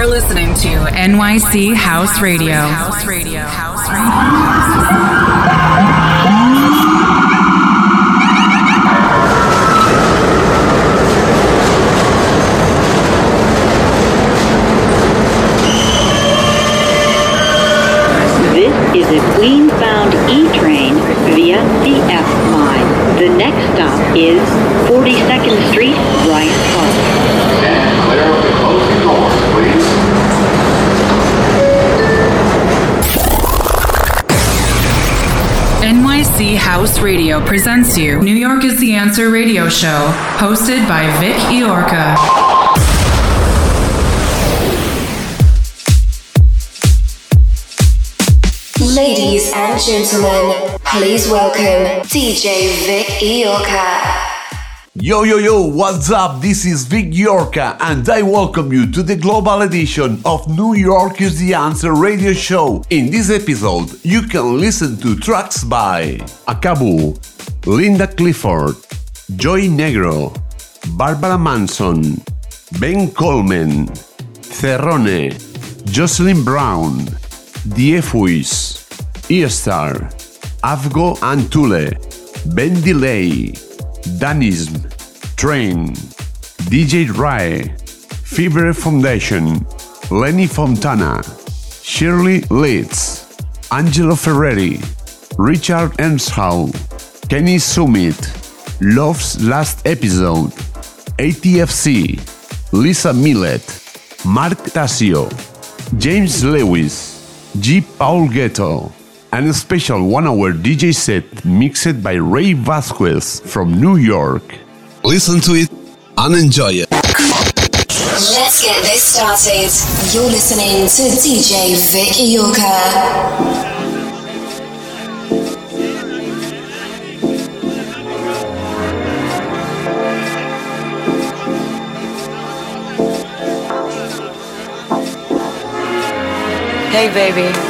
You're listening to NYC House Radio. House Radio. House Radio. is House Radio presents you New York is the Answer radio show, hosted by Vic Iorca. Ladies and gentlemen, please welcome DJ Vic Iorca. Yo, yo, yo, what's up? This is Vic Iorca, and I welcome you to the global edition of New York is the Answer radio show. In this episode, you can listen to tracks by Akabu, Linda Clifford, Joey Negro, Barbara Mason, Ben Coleman, Cerrone, Jocelyn Brown, Diefuis, E-Star, Afgo Antule, Ben Delay, Danism, Train, DJ Rai, Fever Foundation, Lenny Fontana, Shirley Lites, Angelo Ferreri, Richard Earnshaw, Kenny Summit, Love's Last Episode, ATFC, Lisa Millet, Mark Tasio, James Lewis, G. Paul Ghetto, and a special one hour DJ set mixed by Ray Vasquez from New York. Listen to it and enjoy it. Let's get this started. You're listening to DJ Vic Yorka. Hey, baby.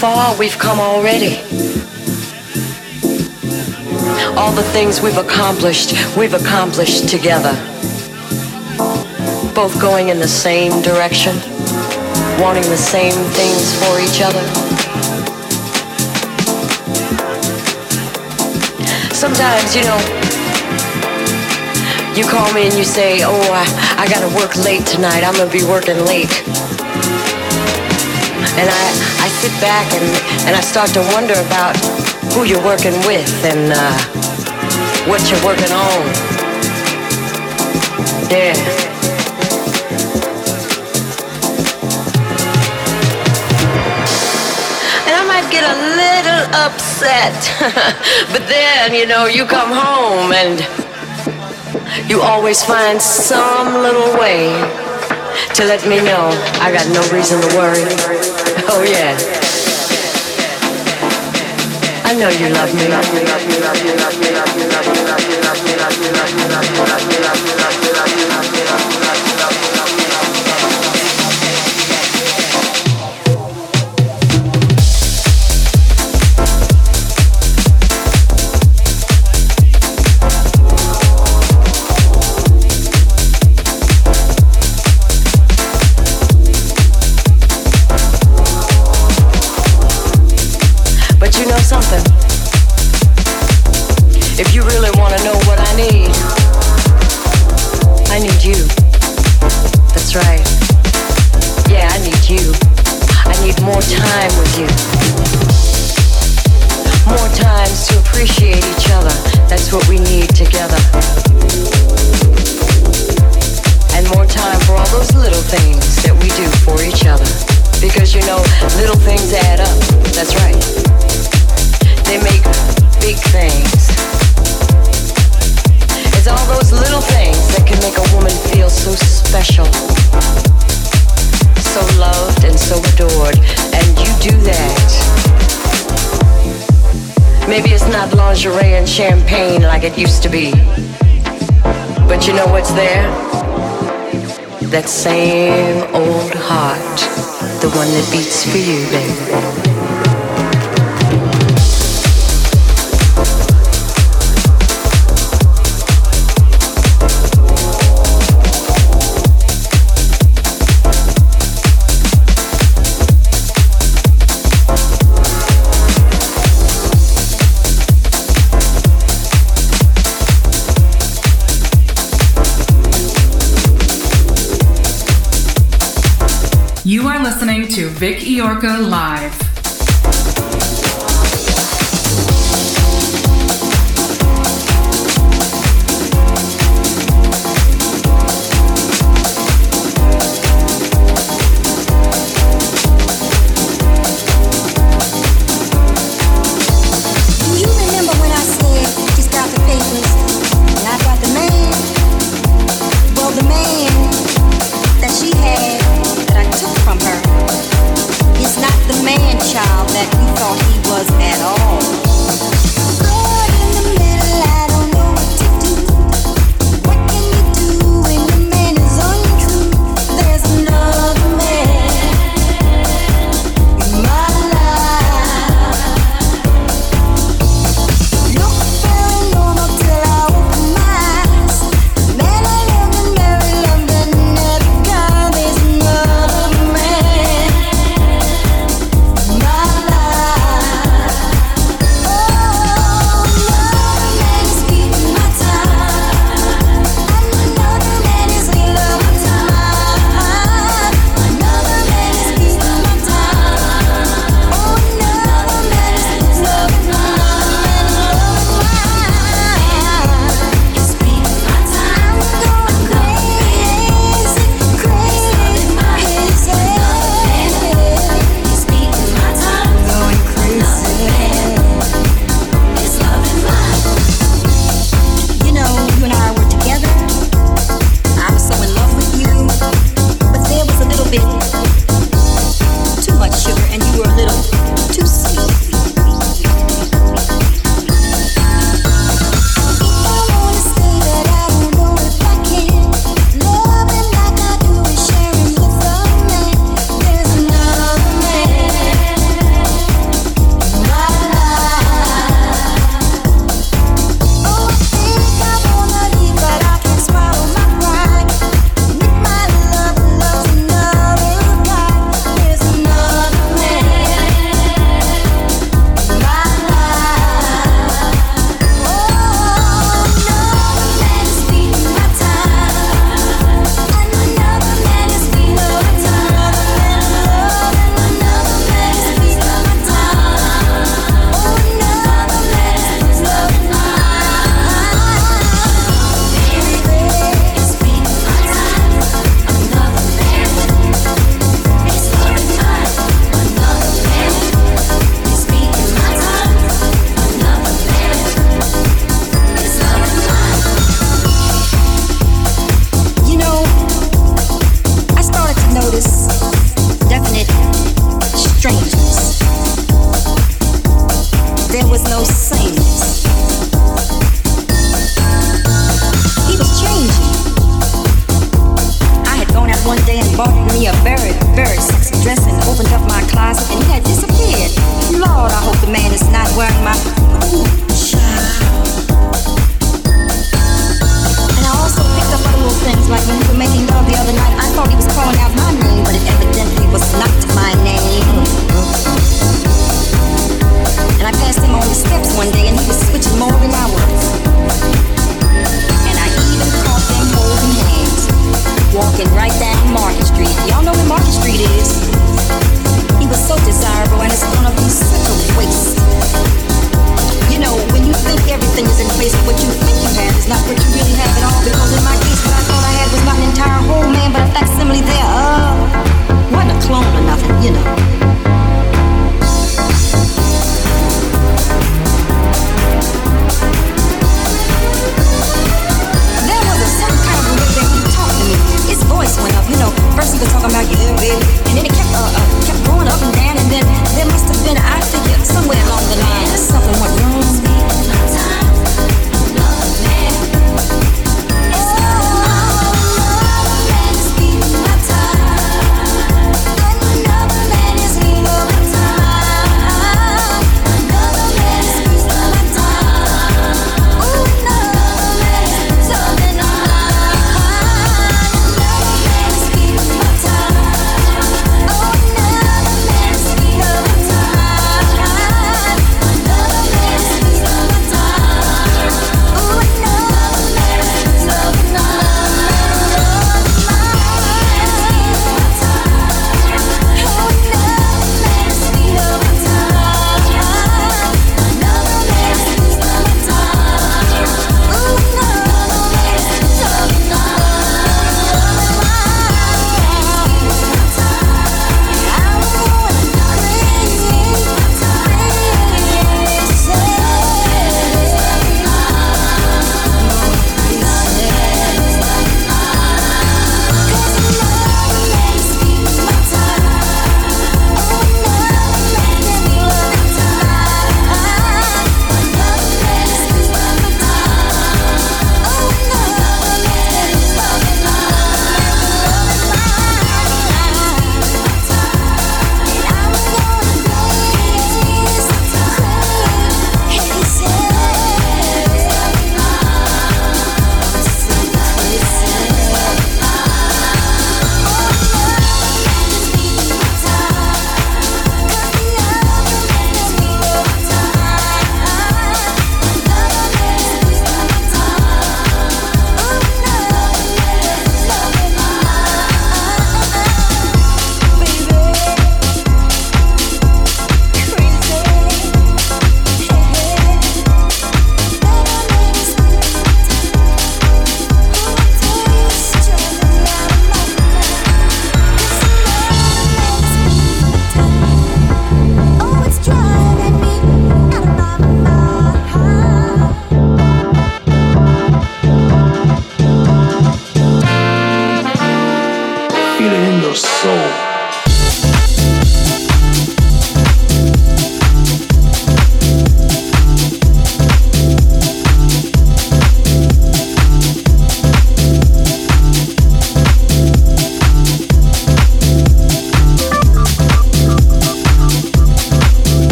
Far we've come already. All the things we've accomplished, we've accomplished together. Both going in the same direction, wanting the same things for each other. Sometimes, you know, you call me and you say, Oh, I, I gotta work late tonight. I'm gonna be working late. And I, I sit back and, and I start to wonder about who you're working with and uh, what you're working on. Yeah. And I might get a little upset, but then, you know, you come home and you always find some little way to let me know I got no reason to worry. Oh yeah. I know you love me. like it used to be. But you know what's there? That same old heart, the one that beats for you, baby. Vic Iorca Live.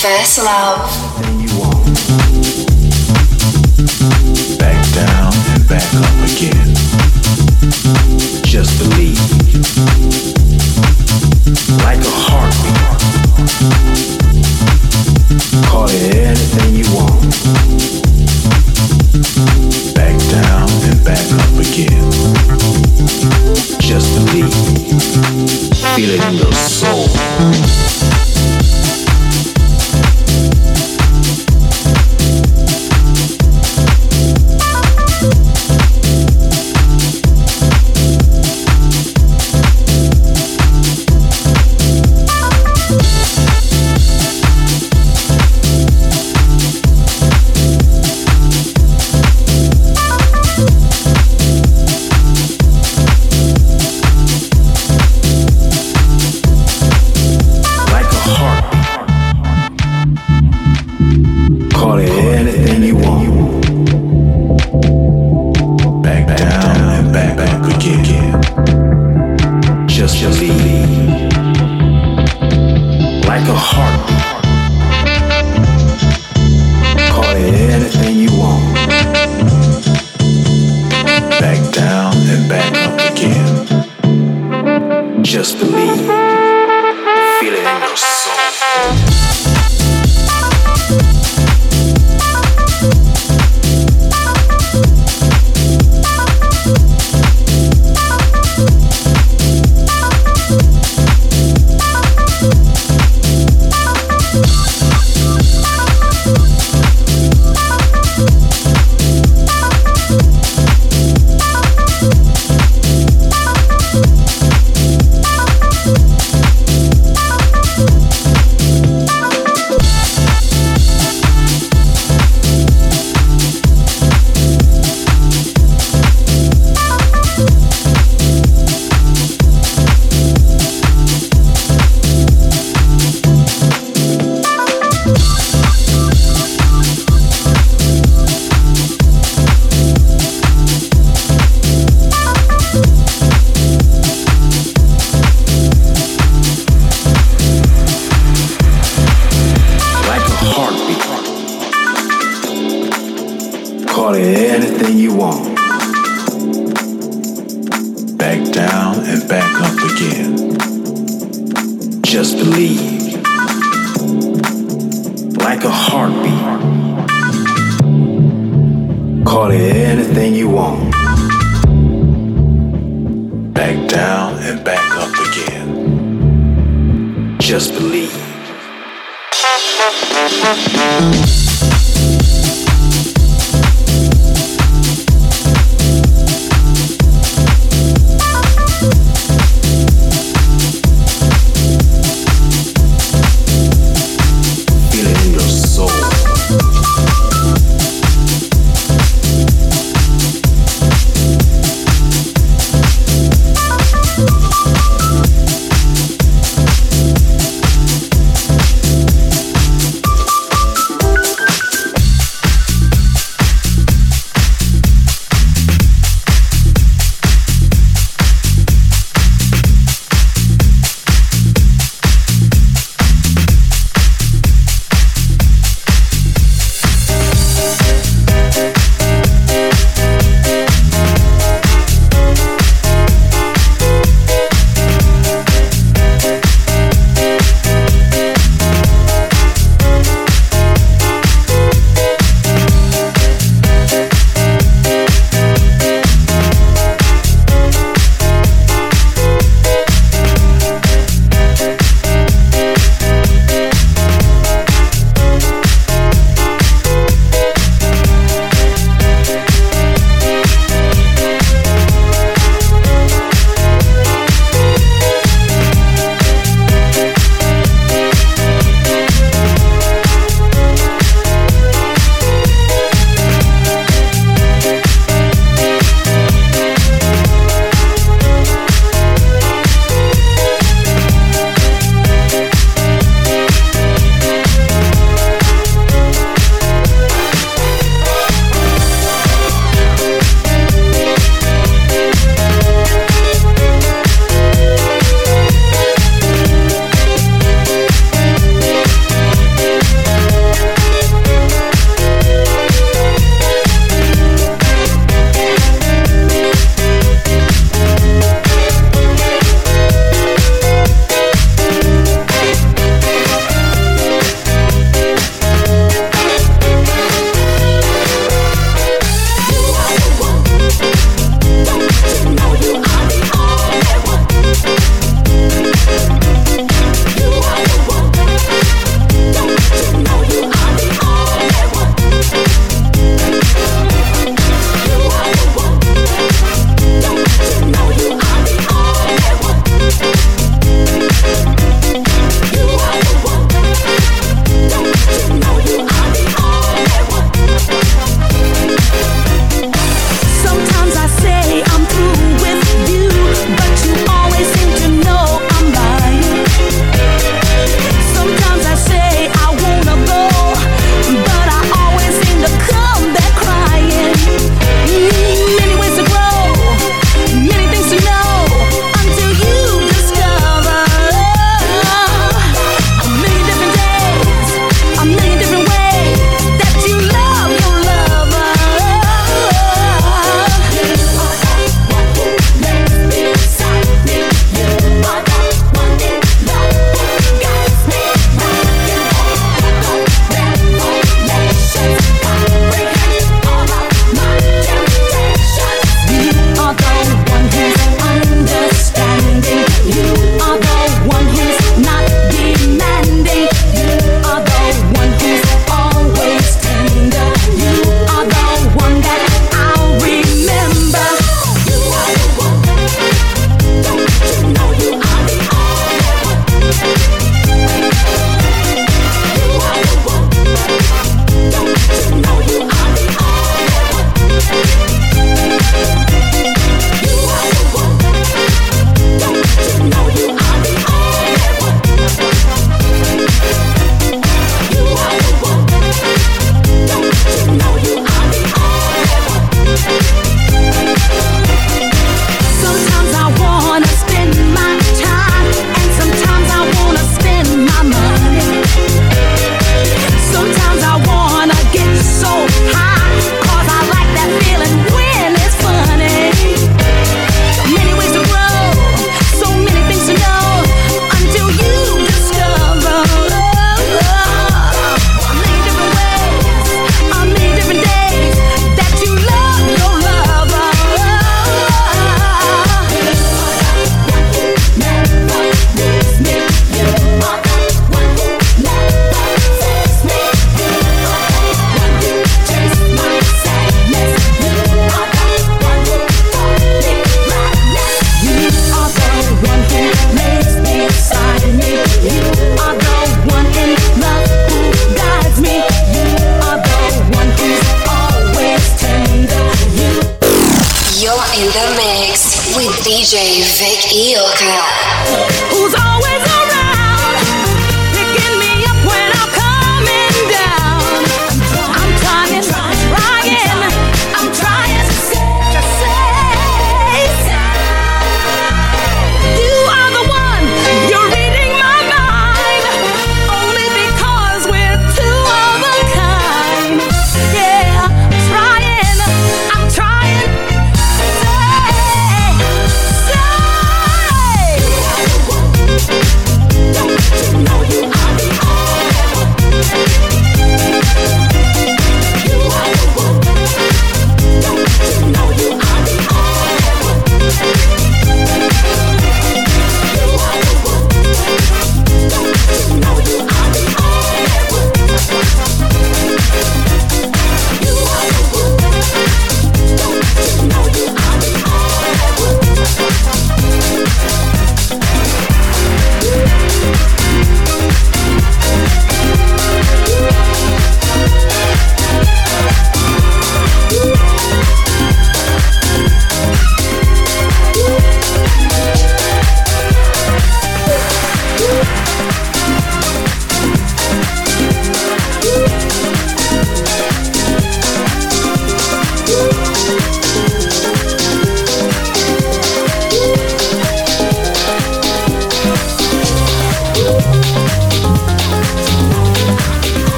First love.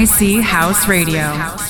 NYC House Radio.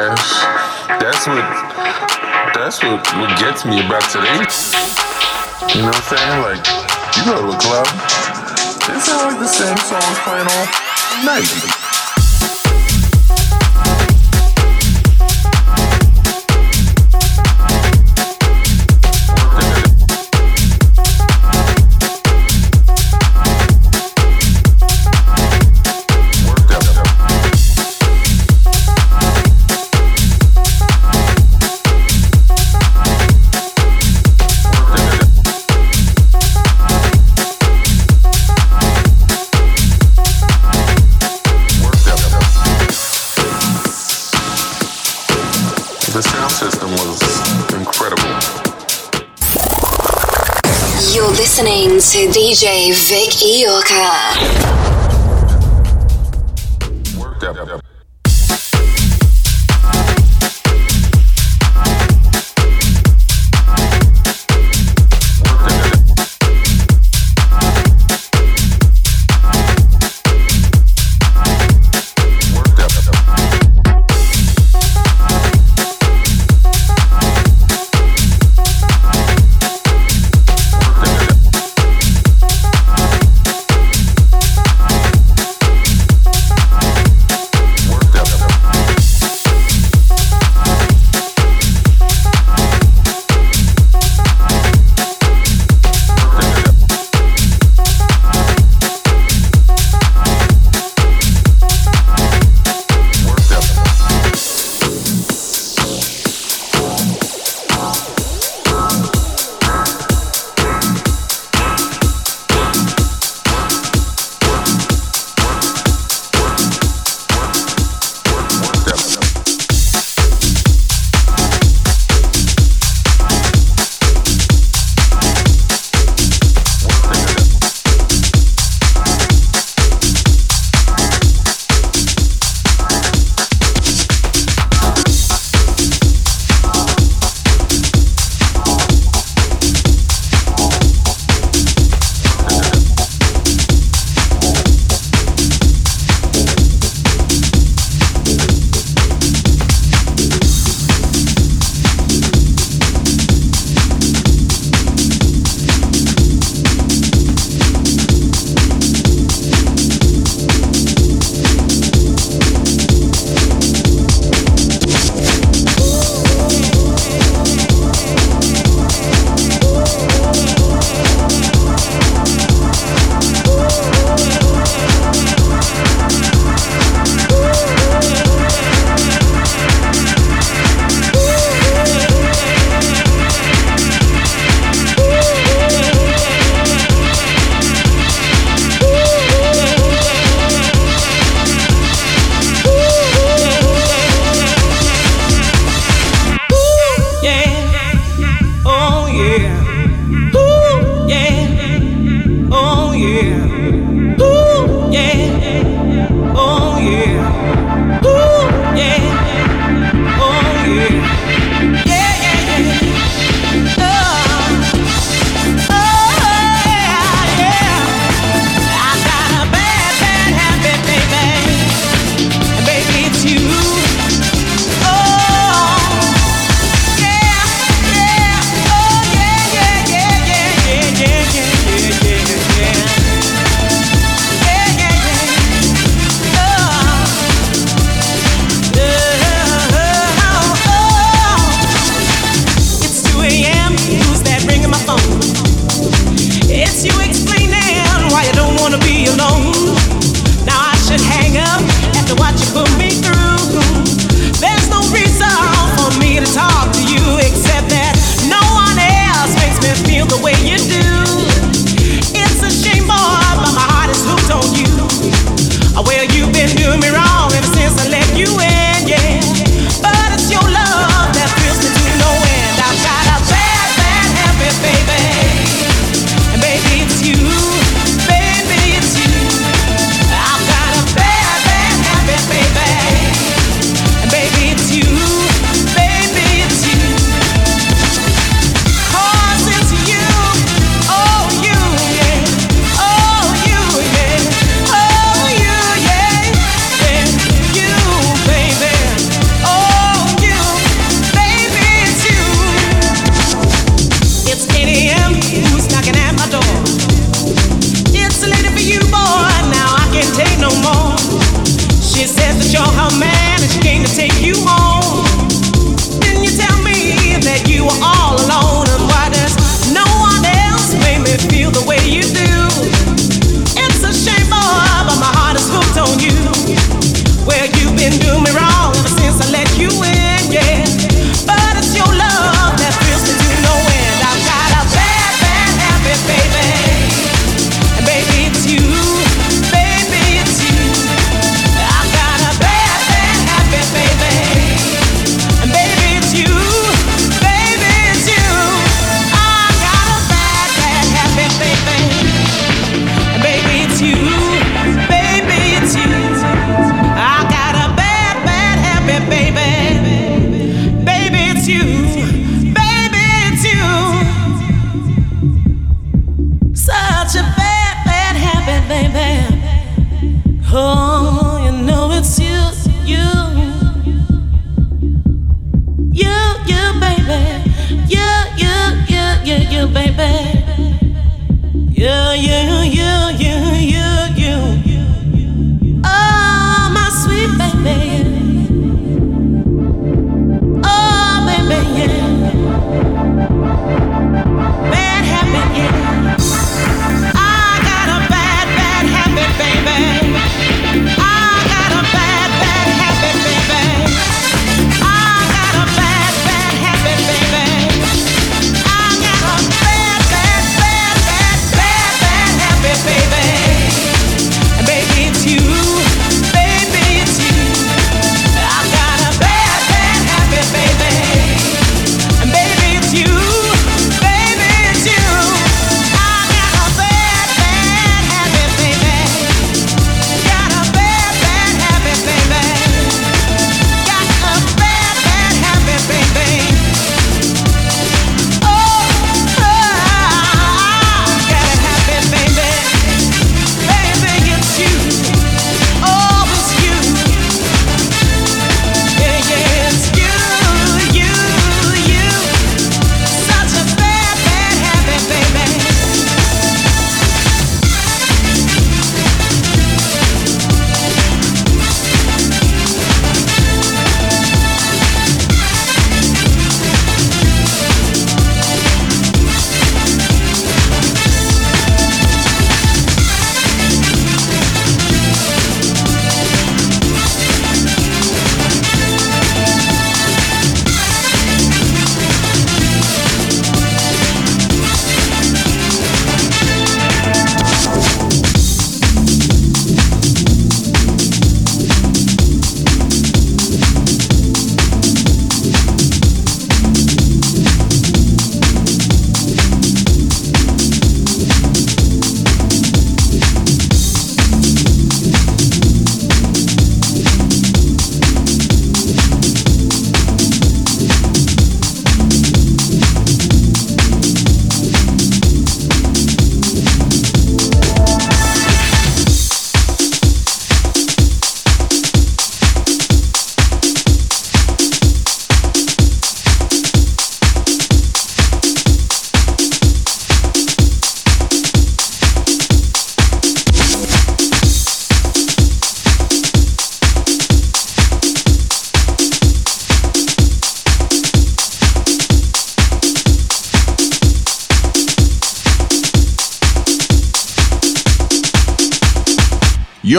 cash. That's what that's what, what gets me about today. You know what I'm saying? Like, you go to a club, it sounds like the same song playing all night. to DJ Vic Eorka.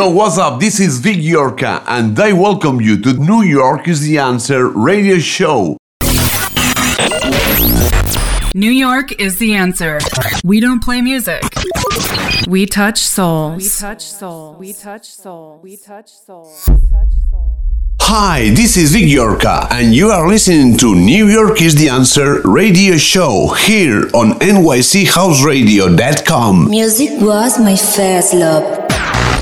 Yo, what's up? This is Vic Yorka, and I welcome you to New York is the Answer radio show. New York is the answer. We don't play music. We touch souls. We touch souls. We touch souls. We touch souls. Hi, this is Vic Yorka, and you are listening to New York is the Answer radio show here on NYCHouseradio.com. Music was my first love.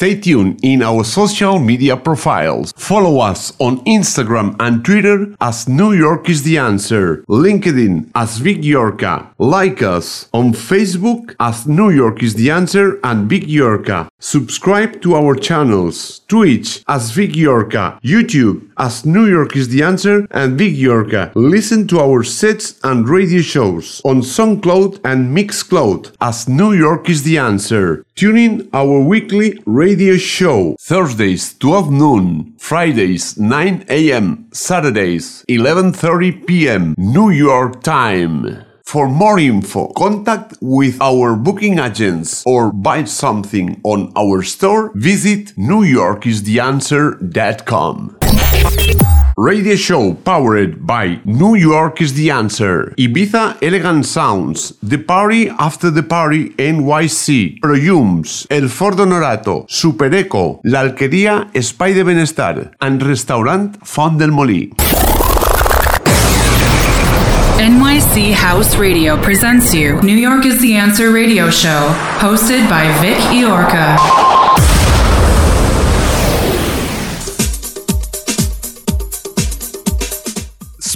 Stay tuned in our social media profiles. Follow us on Instagram and Twitter as New York is the Answer, LinkedIn as Vic Yorka. Like us on Facebook as New York is the Answer and Vic Yorka. Subscribe to our channels, Twitch as Vic Yorka, YouTube as New York is the Answer and Vic Yorka. Listen to our sets and radio shows on SoundCloud and Mixcloud as New York is the Answer. Tune in our weekly radio show Thursdays 12 noon, Fridays 9 a.m., Saturdays 11:30 p.m. New York time. For more info, contact with our booking agents or buy something on our store, visit newyorkistheanswer.com. Radio show powered by New York is the Answer, Ibiza Elegant Sounds, The Party After the Party NYC, Proyums, El Fordo Norato, Super Eco, La Alquería Espai de Benestar, and Restaurant Font del Molí. NYC House Radio presents you New York is the Answer radio show, hosted by Vic Iorca.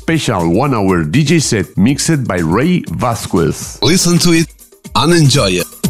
Special one hour DJ set mixed by Ray Vasquez. Listen to it and enjoy it.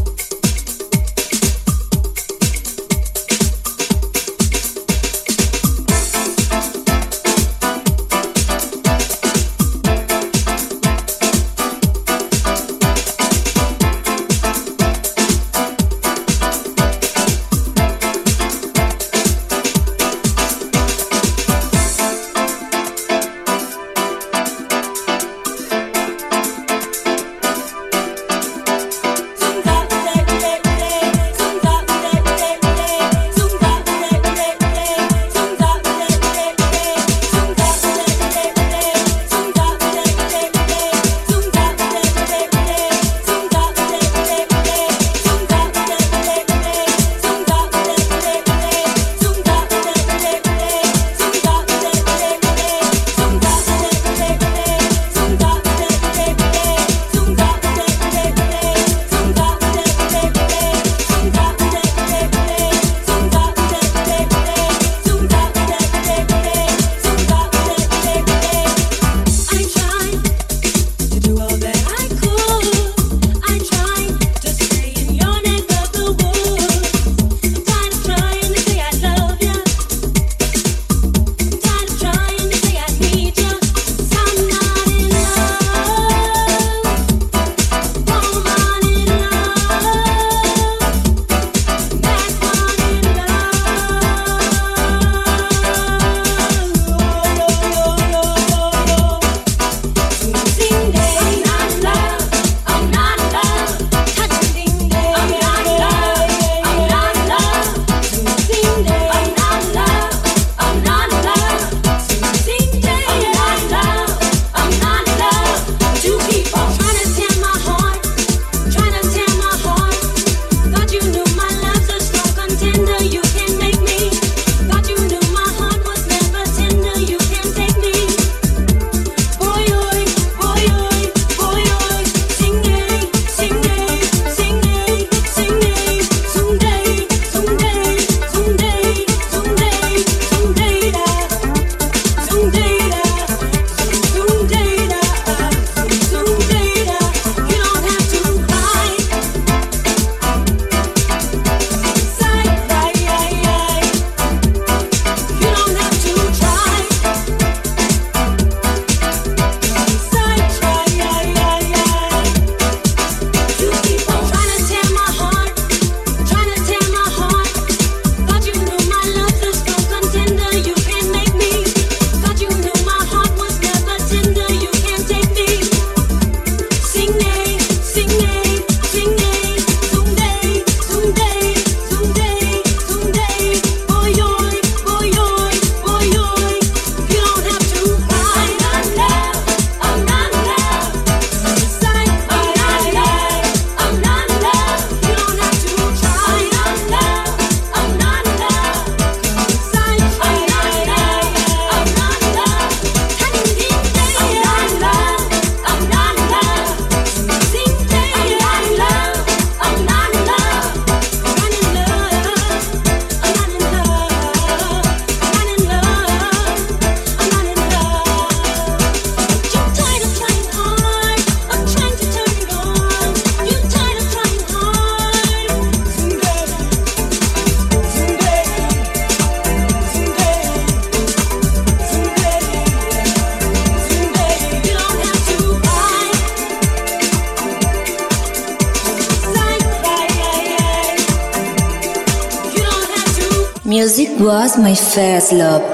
Music was my first love.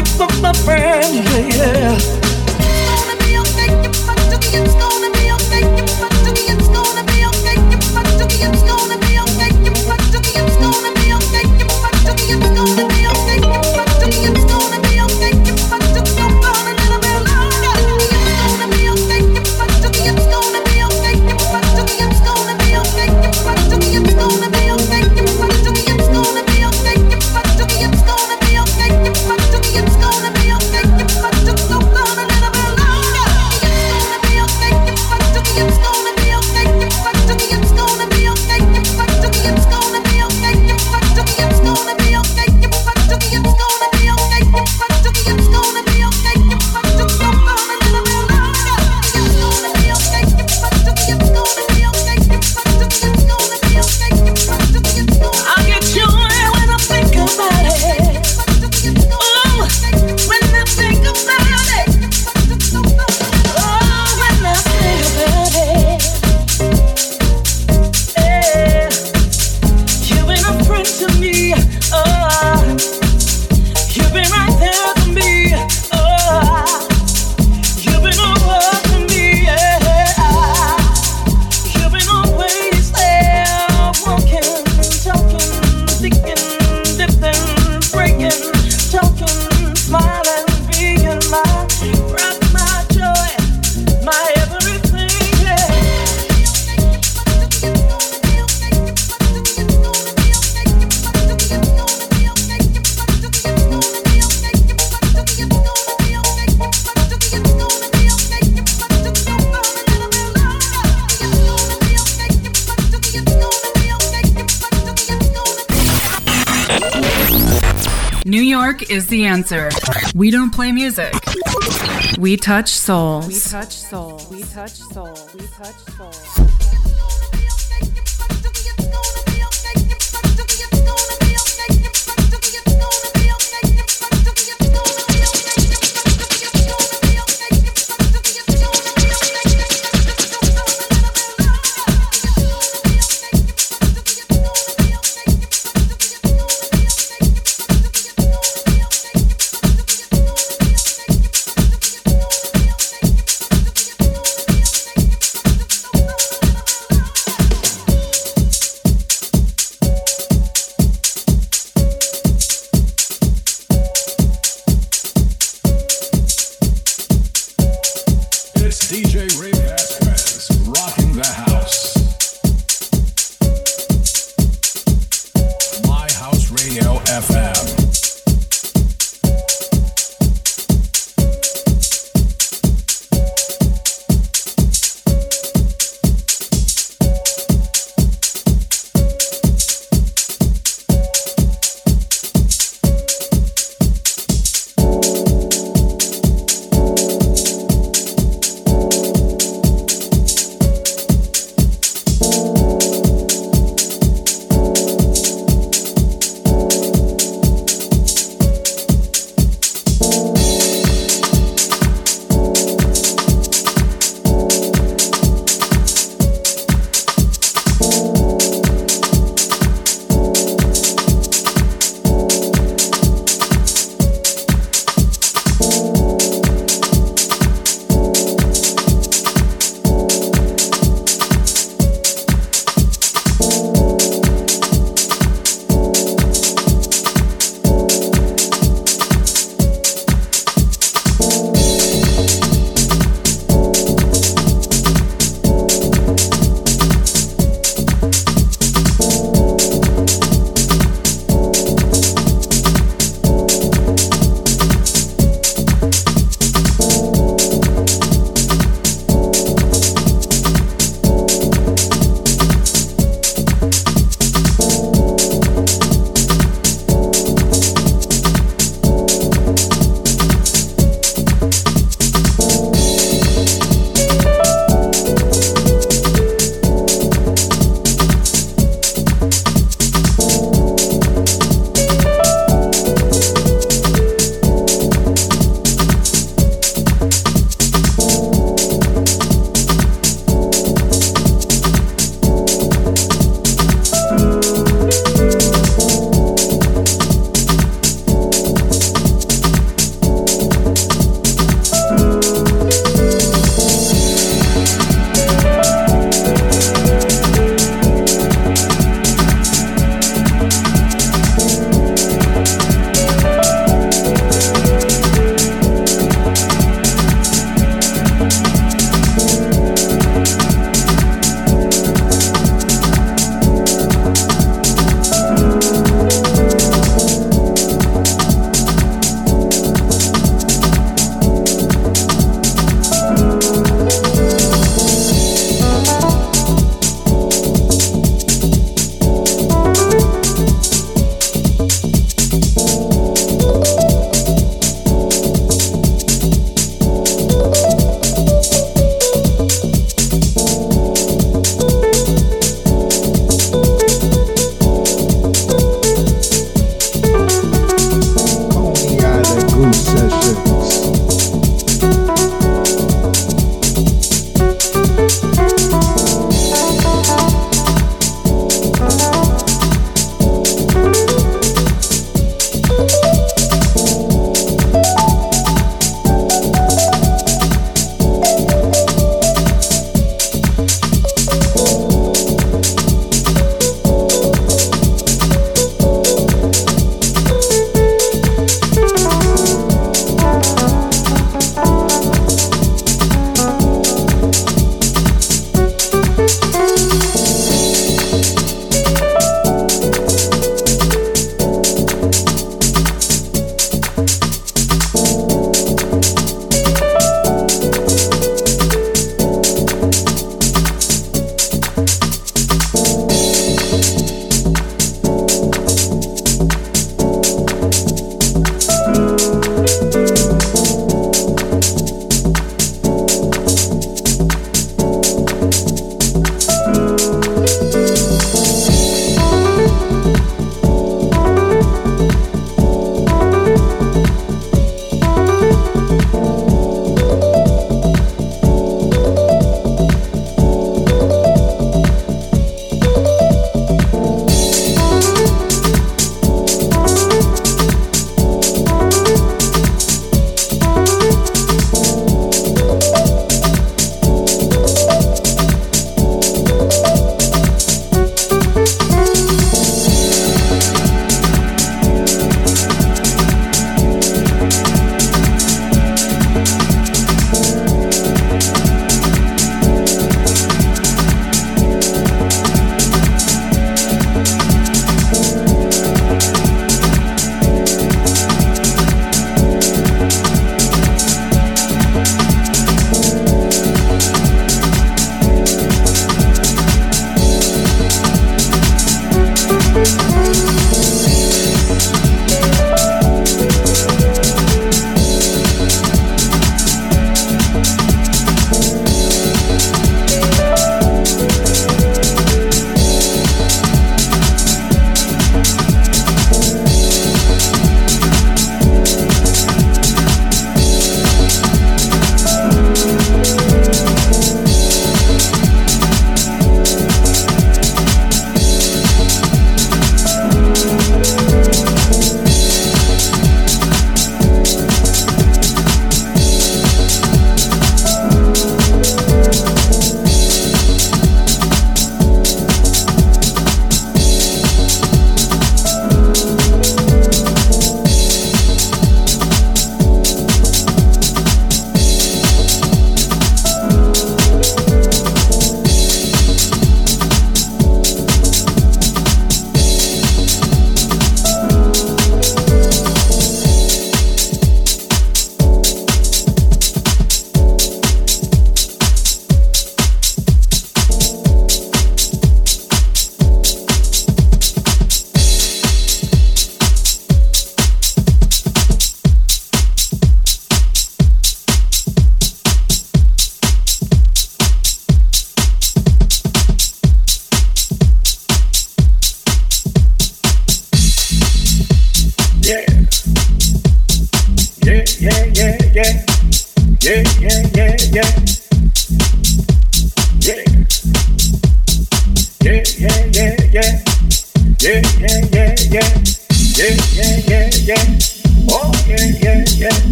you for my friend, yeah. We don't play music. We touch souls. We touch souls. We touch souls. We touch souls.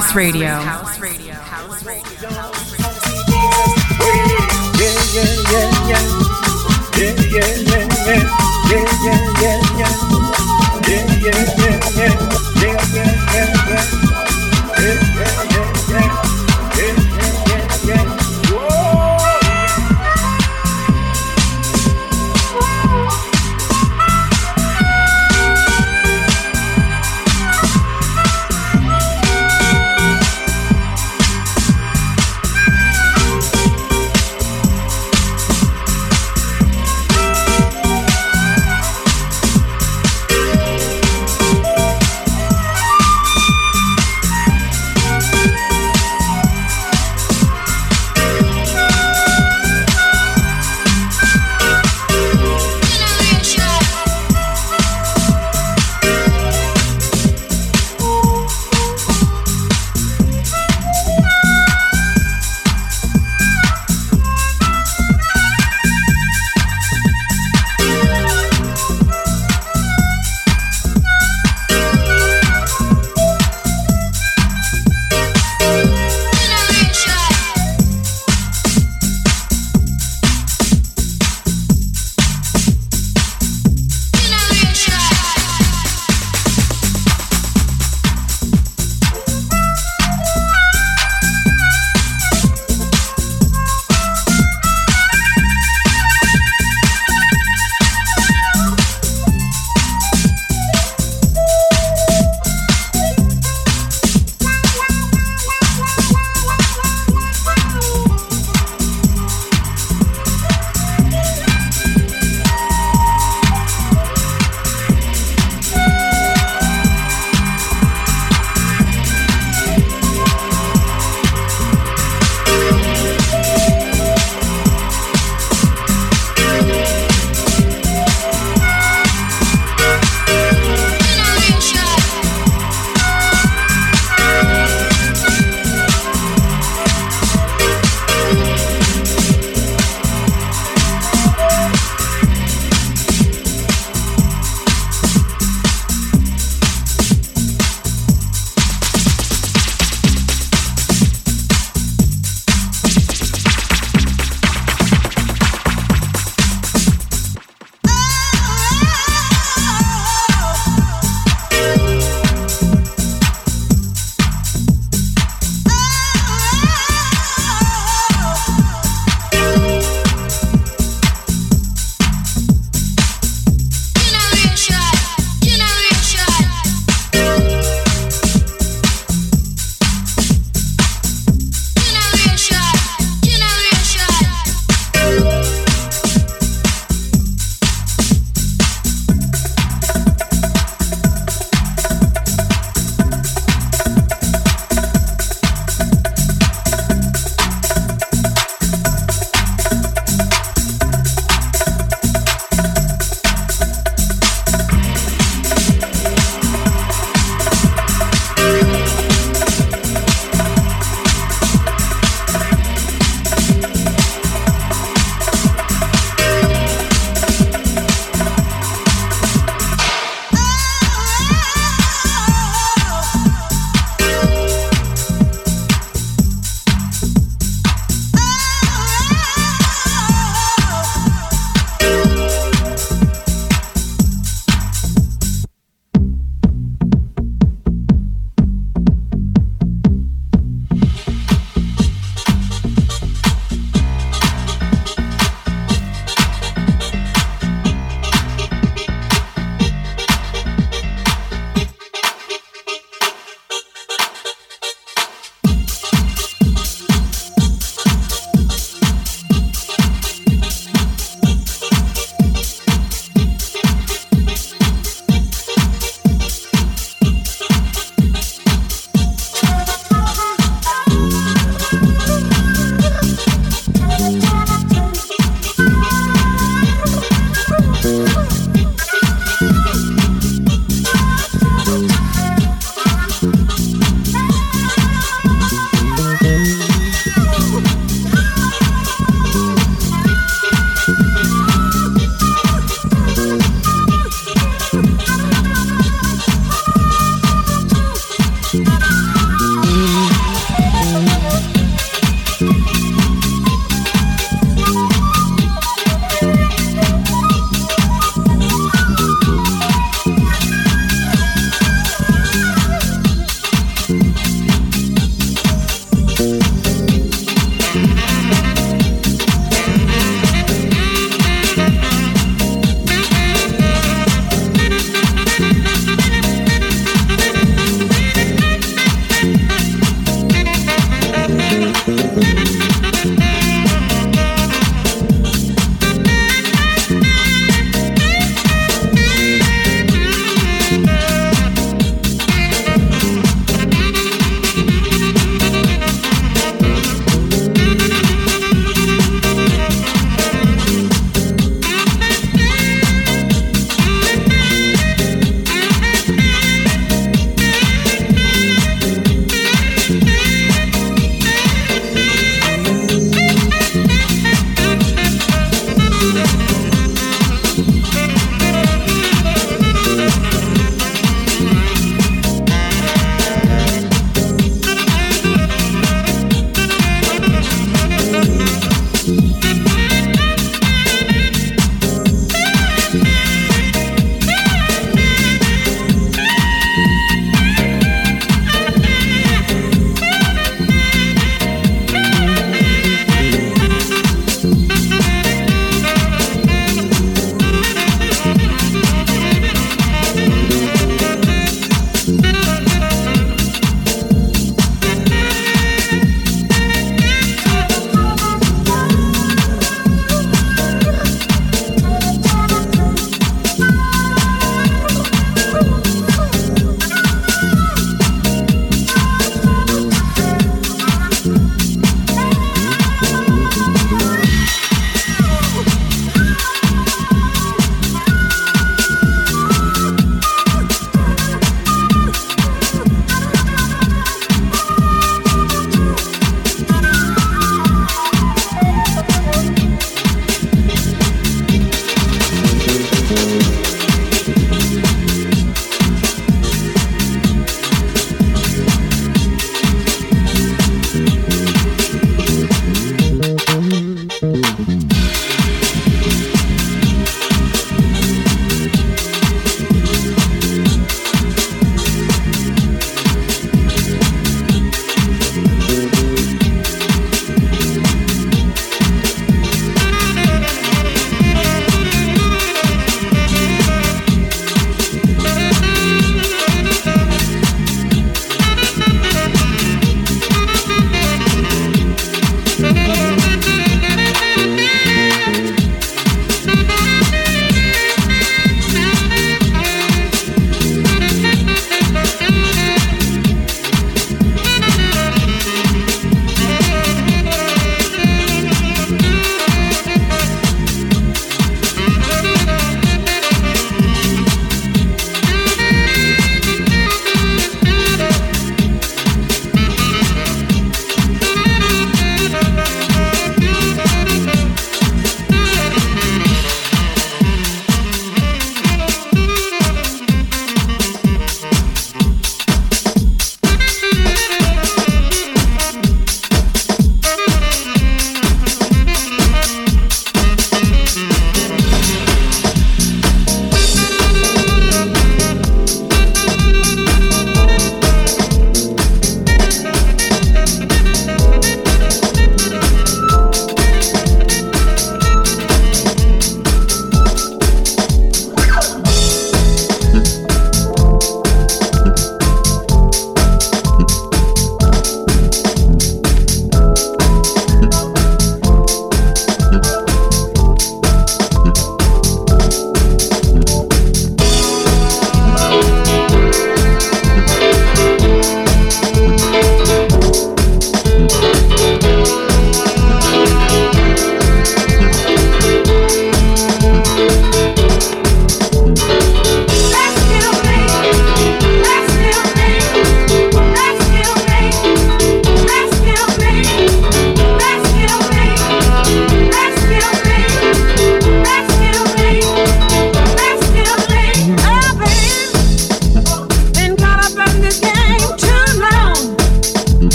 House Radio.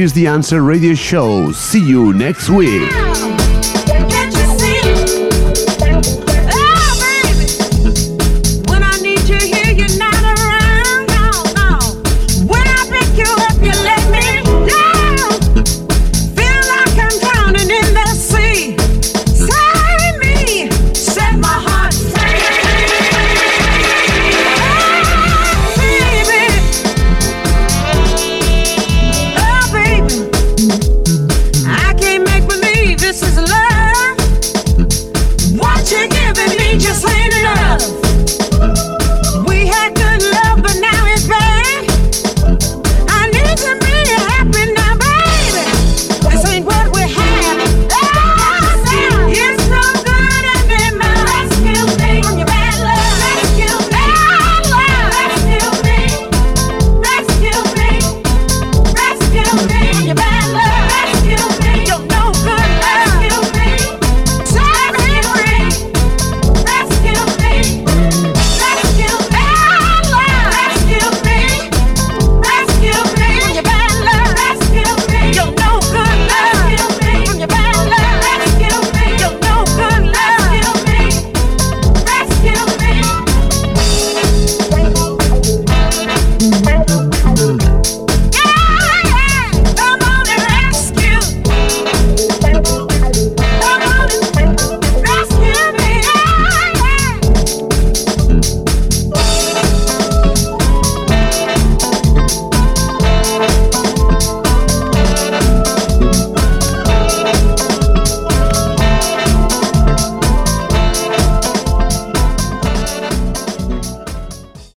Is the Answer radio show. See you next week.